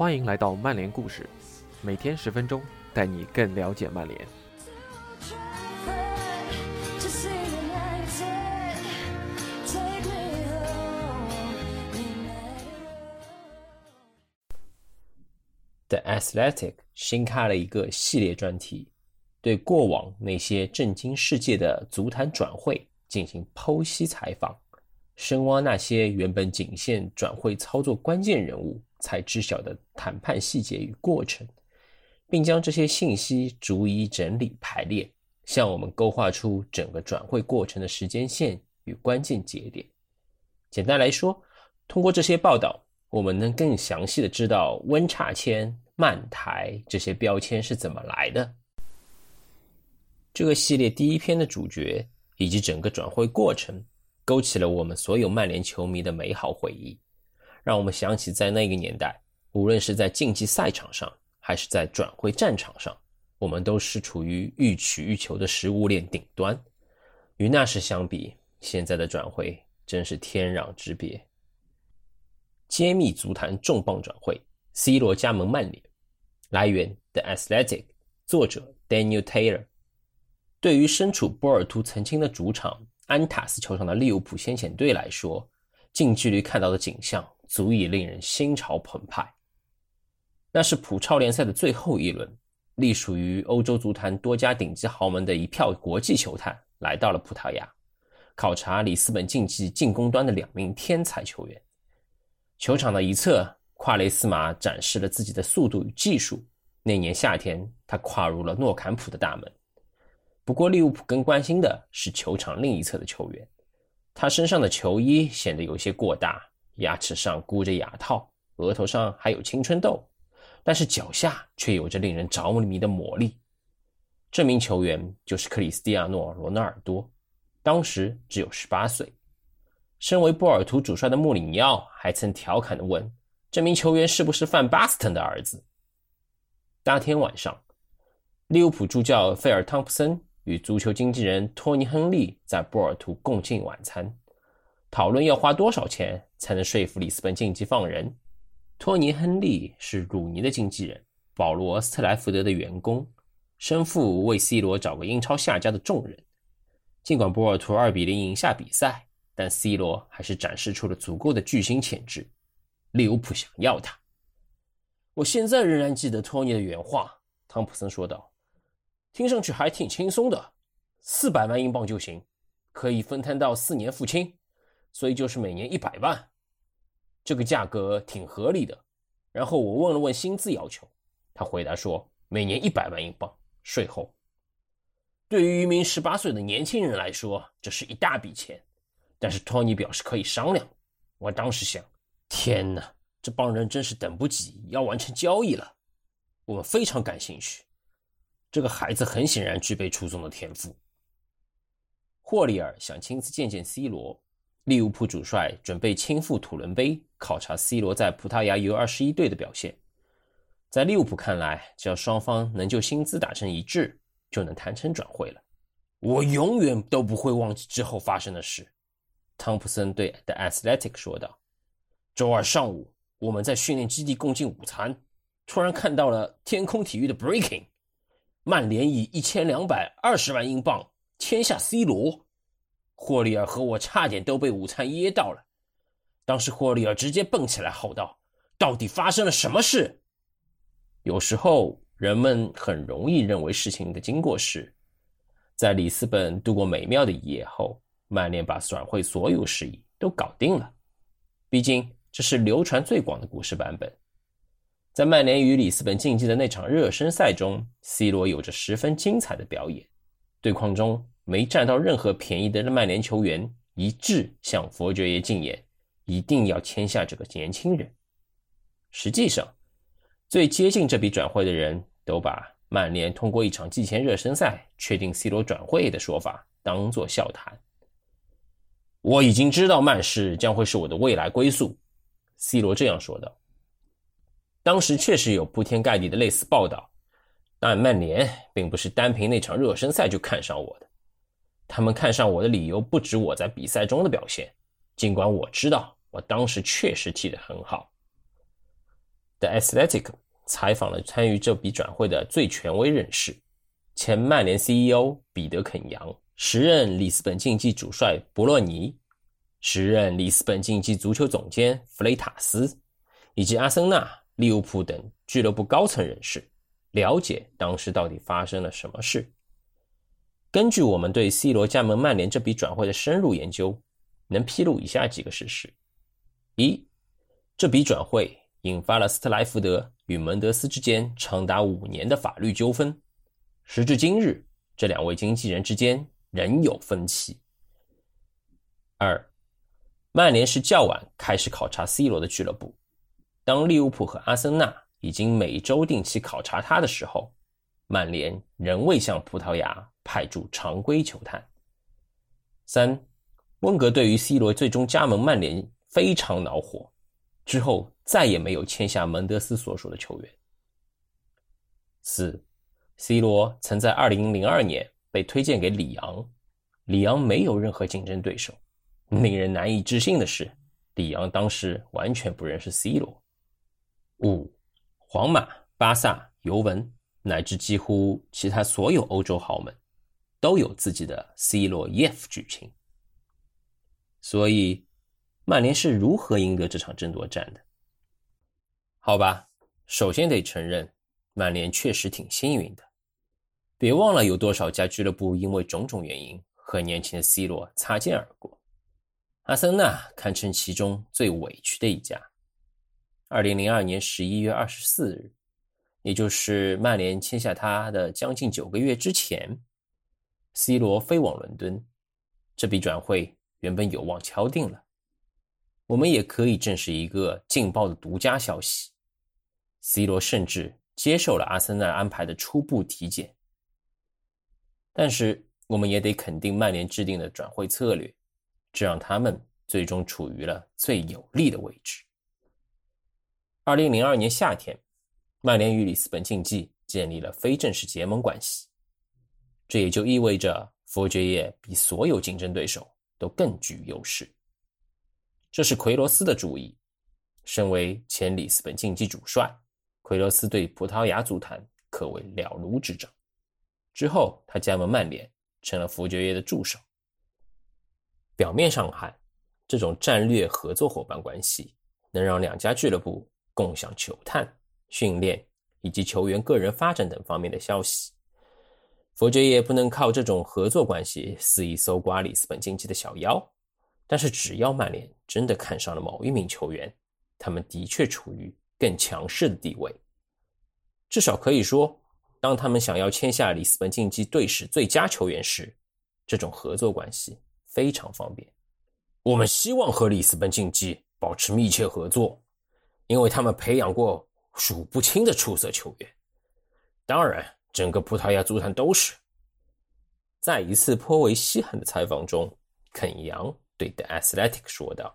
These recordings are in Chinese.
欢迎来到曼联故事，每天十分钟，带你更了解曼联。The Athletic 新开了一个系列专题，对过往那些震惊世界的足坛转会进行剖析采访，深挖那些原本仅限转会操作关键人物才知晓的谈判细节与过程，并将这些信息逐一整理排列，向我们勾画出整个转会过程的时间线与关键节点。简单来说，通过这些报道。我们能更详细的知道温差签、慢台这些标签是怎么来的。这个系列第一篇的主角以及整个转会过程，勾起了我们所有曼联球迷的美好回忆，让我们想起在那个年代，无论是在竞技赛场上，还是在转会战场上，我们都是处于欲取欲求的食物链顶端。与那时相比，现在的转会真是天壤之别。揭秘足坛重磅转会，C 罗加盟曼联。来源：The Athletic，作者：Daniel Taylor。对于身处波尔图曾经的主场安塔斯球场的利物浦先遣队来说，近距离看到的景象足以令人心潮澎湃。那是普超联赛的最后一轮，隶属于欧洲足坛多家顶级豪门的一票国际球探来到了葡萄牙，考察里斯本竞技进攻端的两名天才球员。球场的一侧，夸雷斯马展示了自己的速度与技术。那年夏天，他跨入了诺坎普的大门。不过，利物浦更关心的是球场另一侧的球员。他身上的球衣显得有些过大，牙齿上箍着牙套，额头上还有青春痘，但是脚下却有着令人着迷的魔力。这名球员就是克里斯蒂亚诺·罗纳尔多，当时只有十八岁。身为波尔图主帅的穆里尼奥还曾调侃地问：“这名球员是不是范巴斯滕的儿子？”当天晚上，利物浦助教费尔·汤普森与足球经纪人托尼·亨利在波尔图共进晚餐，讨论要花多少钱才能说服里斯本竞技放人。托尼·亨利是鲁尼的经纪人，保罗·斯特莱福德的员工，身负为 C 罗找个英超下家的重任。尽管波尔图2比0赢下比赛。但 C 罗还是展示出了足够的巨星潜质，利物浦想要他。我现在仍然记得托尼的原话，汤普森说道：“听上去还挺轻松的，四百万英镑就行，可以分摊到四年付清，所以就是每年一百万，这个价格挺合理的。”然后我问了问薪资要求，他回答说：“每年一百万英镑，税后。”对于一名十八岁的年轻人来说，这是一大笔钱。但是托尼表示可以商量。我当时想，天哪，这帮人真是等不及要完成交易了。我们非常感兴趣。这个孩子很显然具备出众的天赋。霍利尔想亲自见见 C 罗。利物浦主帅准备亲赴土伦杯考察 C 罗在葡萄牙 U21 队的表现。在利物浦看来，只要双方能就薪资达成一致，就能谈成转会了。我永远都不会忘记之后发生的事。汤普森对 The Athletic 说道：“周二上午，我们在训练基地共进午餐，突然看到了天空体育的 Breaking，曼联以一千两百二十万英镑签下 C 罗。霍利尔和我差点都被午餐噎到了。当时霍利尔直接蹦起来吼道：‘到底发生了什么事？’有时候人们很容易认为事情的经过是，在里斯本度过美妙的一夜后。”曼联把转会所有事宜都搞定了，毕竟这是流传最广的故事版本。在曼联与里斯本竞技的那场热身赛中，C 罗有着十分精彩的表演。对框中没占到任何便宜的曼联球员一致向佛爵爷进言，一定要签下这个年轻人。实际上，最接近这笔转会的人都把曼联通过一场季前热身赛确定 C 罗转会的说法当作笑谈。我已经知道曼市将会是我的未来归宿，C 罗这样说道。当时确实有铺天盖地的类似报道，但曼联并不是单凭那场热身赛就看上我的。他们看上我的理由不止我在比赛中的表现，尽管我知道我当时确实踢得很好。The Athletic 采访了参与这笔转会的最权威人士，前曼联 CEO 彼得肯扬，时任里斯本竞技主帅博洛尼，时任里斯本竞技足球总监弗雷塔斯，以及阿森纳、利物浦等俱乐部高层人士，了解当时到底发生了什么事。根据我们对 C 罗加盟曼联这笔转会的深入研究，能披露以下几个事实：一，这笔转会。引发了斯特莱福德与门德斯之间长达五年的法律纠纷。时至今日，这两位经纪人之间仍有分歧。二，曼联是较晚开始考察 C 罗的俱乐部。当利物浦和阿森纳已经每周定期考察他的时候，曼联仍未向葡萄牙派驻常规球探。三，温格对于 C 罗最终加盟曼联非常恼火。之后再也没有签下门德斯所属的球员。四，C 罗曾在2002年被推荐给里昂，里昂没有任何竞争对手。令人难以置信的是，里昂当时完全不认识 C 罗。五，皇马、巴萨、尤文乃至几乎其他所有欧洲豪门都有自己的 C 罗 EF 剧情，所以。曼联是如何赢得这场争夺战的？好吧，首先得承认，曼联确实挺幸运的。别忘了，有多少家俱乐部因为种种原因和年轻的 C 罗擦肩而过。阿森纳堪称其中最委屈的一家。二零零二年十一月二十四日，也就是曼联签下他的将近九个月之前，C 罗飞往伦敦，这笔转会原本有望敲定了。我们也可以证实一个劲爆的独家消息：C 罗甚至接受了阿森纳安排的初步体检。但是，我们也得肯定曼联制定的转会策略，这让他们最终处于了最有利的位置。二零零二年夏天，曼联与里斯本竞技建立了非正式结盟关系，这也就意味着佛爵爷比所有竞争对手都更具优势。这是奎罗斯的主意。身为前里斯本竞技主帅，奎罗斯对葡萄牙足坛可谓了如指掌。之后，他加盟曼联，成了佛爵爷的助手。表面上看，这种战略合作伙伴关系能让两家俱乐部共享球探、训练以及球员个人发展等方面的消息。佛爵爷不能靠这种合作关系肆意搜刮里斯本竞技的小妖。但是，只要曼联真的看上了某一名球员，他们的确处于更强势的地位。至少可以说，当他们想要签下里斯本竞技队史最佳球员时，这种合作关系非常方便。我们希望和里斯本竞技保持密切合作，因为他们培养过数不清的出色球员。当然，整个葡萄牙足坛都是。在一次颇为稀罕的采访中，肯扬。对 The Athletic 说道：“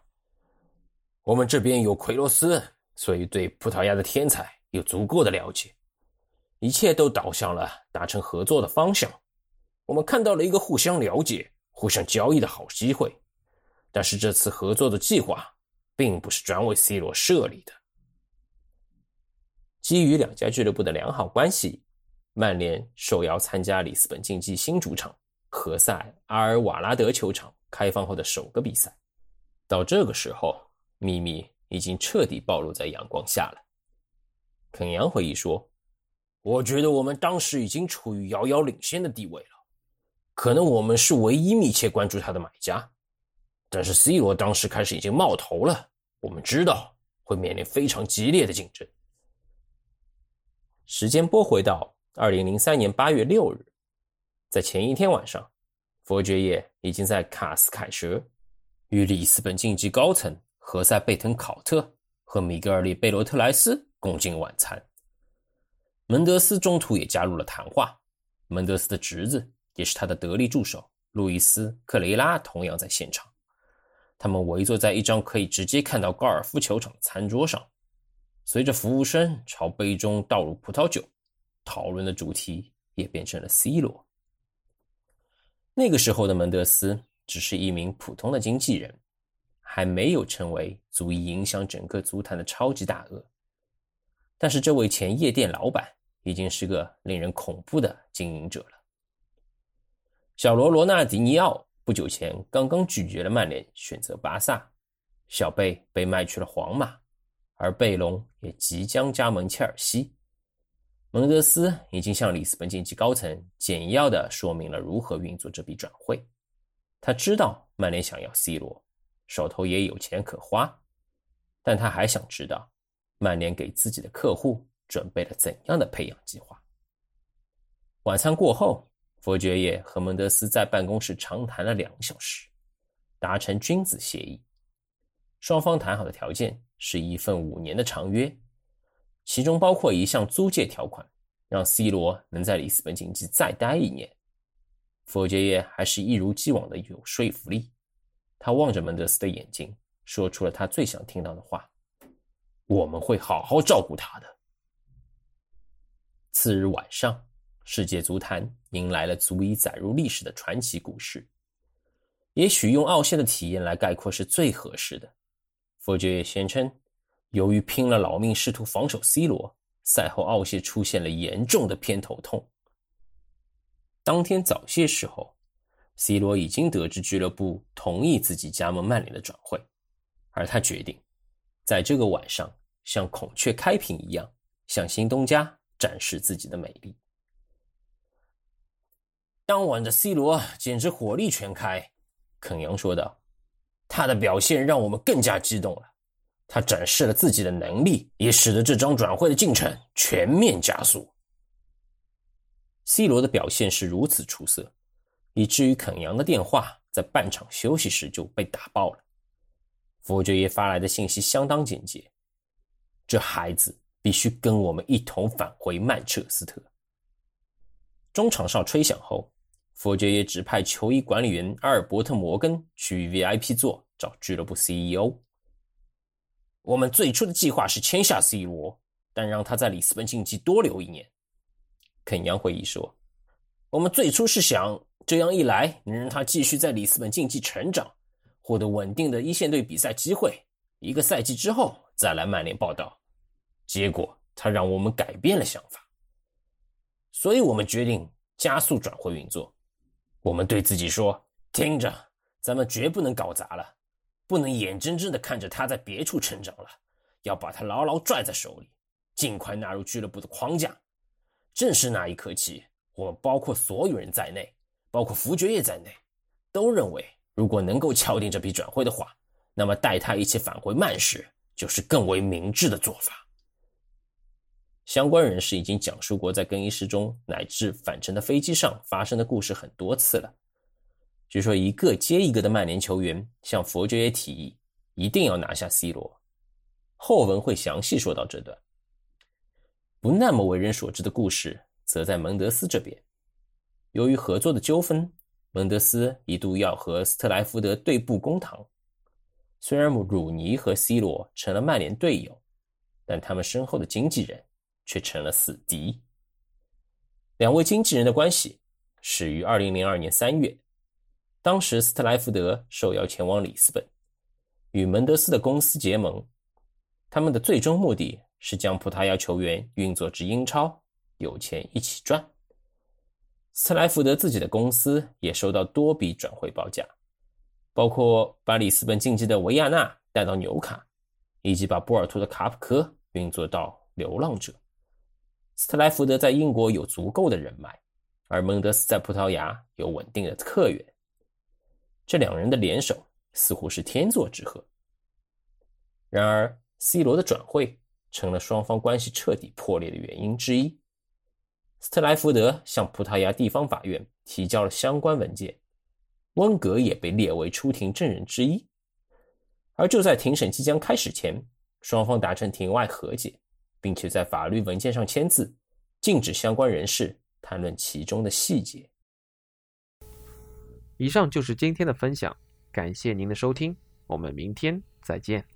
我们这边有奎罗斯，所以对葡萄牙的天才有足够的了解。一切都导向了达成合作的方向。我们看到了一个互相了解、互相交易的好机会。但是这次合作的计划并不是专为 C 罗设立的。基于两家俱乐部的良好关系，曼联受邀参加里斯本竞技新主场何塞阿尔瓦拉德球场。”开放后的首个比赛，到这个时候，秘密已经彻底暴露在阳光下了。肯扬回忆说：“我觉得我们当时已经处于遥遥领先的地位了，可能我们是唯一密切关注他的买家。但是 C 罗当时开始已经冒头了，我们知道会面临非常激烈的竞争。”时间拨回到二零零三年八月六日，在前一天晚上。佛爵爷已经在卡斯凯什与里斯本竞技高层何塞贝滕考特和米格尔利贝罗特莱斯共进晚餐。门德斯中途也加入了谈话。门德斯的侄子，也是他的得力助手路易斯克雷拉同样在现场。他们围坐在一张可以直接看到高尔夫球场的餐桌上，随着服务生朝杯中倒入葡萄酒，讨论的主题也变成了 C 罗。那个时候的门德斯只是一名普通的经纪人，还没有成为足以影响整个足坛的超级大鳄。但是这位前夜店老板已经是个令人恐怖的经营者了。小罗罗纳迪尼奥不久前刚刚拒绝了曼联选择巴萨，小贝被卖去了皇马，而贝隆也即将加盟切尔西。蒙德斯已经向里斯本竞技高层简要的说明了如何运作这笔转会。他知道曼联想要 C 罗，手头也有钱可花，但他还想知道曼联给自己的客户准备了怎样的培养计划。晚餐过后。佛爵爷和蒙德斯在办公室长谈了两小时，达成君子协议。双方谈好的条件是一份五年的长约，其中包括一项租借条款，让 C 罗能在里斯本竞技再待一年。佛爵爷还是一如既往的有说服力，他望着门德斯的眼睛，说出了他最想听到的话：“我们会好好照顾他的。”次日晚上。世界足坛迎来了足以载入历史的传奇故事。也许用奥谢的体验来概括是最合适的。佛爵也宣称，由于拼了老命试图防守 C 罗，赛后奥谢出现了严重的偏头痛。当天早些时候，C 罗已经得知俱乐部同意自己加盟曼联的转会，而他决定在这个晚上像孔雀开屏一样，向新东家展示自己的美丽。当晚的 C 罗简直火力全开，肯扬说道：“他的表现让我们更加激动了。他展示了自己的能力，也使得这张转会的进程全面加速。”C 罗的表现是如此出色，以至于肯扬的电话在半场休息时就被打爆了。佛爵爷发来的信息相当简洁：“这孩子必须跟我们一同返回曼彻斯特。”中场哨吹响后。佛爵也指派球衣管理员阿尔伯特·摩根去 VIP 座找俱乐部 CEO。我们最初的计划是签下 C 罗，但让他在里斯本竞技多留一年。肯扬回忆说：“我们最初是想这样一来，能让他继续在里斯本竞技成长，获得稳定的一线队比赛机会。一个赛季之后再来曼联报道。结果他让我们改变了想法，所以我们决定加速转会运作。”我们对自己说：“听着，咱们绝不能搞砸了，不能眼睁睁的看着他在别处成长了，要把他牢牢拽在手里，尽快纳入俱乐部的框架。”正是那一刻起，我们包括所有人在内，包括福爵爷在内，都认为，如果能够敲定这笔转会的话，那么带他一起返回曼市就是更为明智的做法。相关人士已经讲述过在更衣室中乃至返程的飞机上发生的故事很多次了。据说一个接一个的曼联球员向佛爵爷提议一定要拿下 C 罗。后文会详细说到这段。不那么为人所知的故事则在蒙德斯这边。由于合作的纠纷，蒙德斯一度要和斯特莱福德对簿公堂。虽然鲁尼和 C 罗成了曼联队友，但他们身后的经纪人。却成了死敌。两位经纪人的关系始于二零零二年三月，当时斯特莱福德受邀前往里斯本，与门德斯的公司结盟。他们的最终目的是将葡萄牙球员运作至英超，有钱一起赚。斯特莱福德自己的公司也收到多笔转会报价，包括把里斯本竞技的维亚纳带到纽卡，以及把波尔图的卡普科运作到流浪者。斯特莱福德在英国有足够的人脉，而蒙德斯在葡萄牙有稳定的客源，这两人的联手似乎是天作之合。然而，C 罗的转会成了双方关系彻底破裂的原因之一。斯特莱福德向葡萄牙地方法院提交了相关文件，温格也被列为出庭证人之一。而就在庭审即将开始前，双方达成庭外和解。并且在法律文件上签字，禁止相关人士谈论其中的细节。以上就是今天的分享，感谢您的收听，我们明天再见。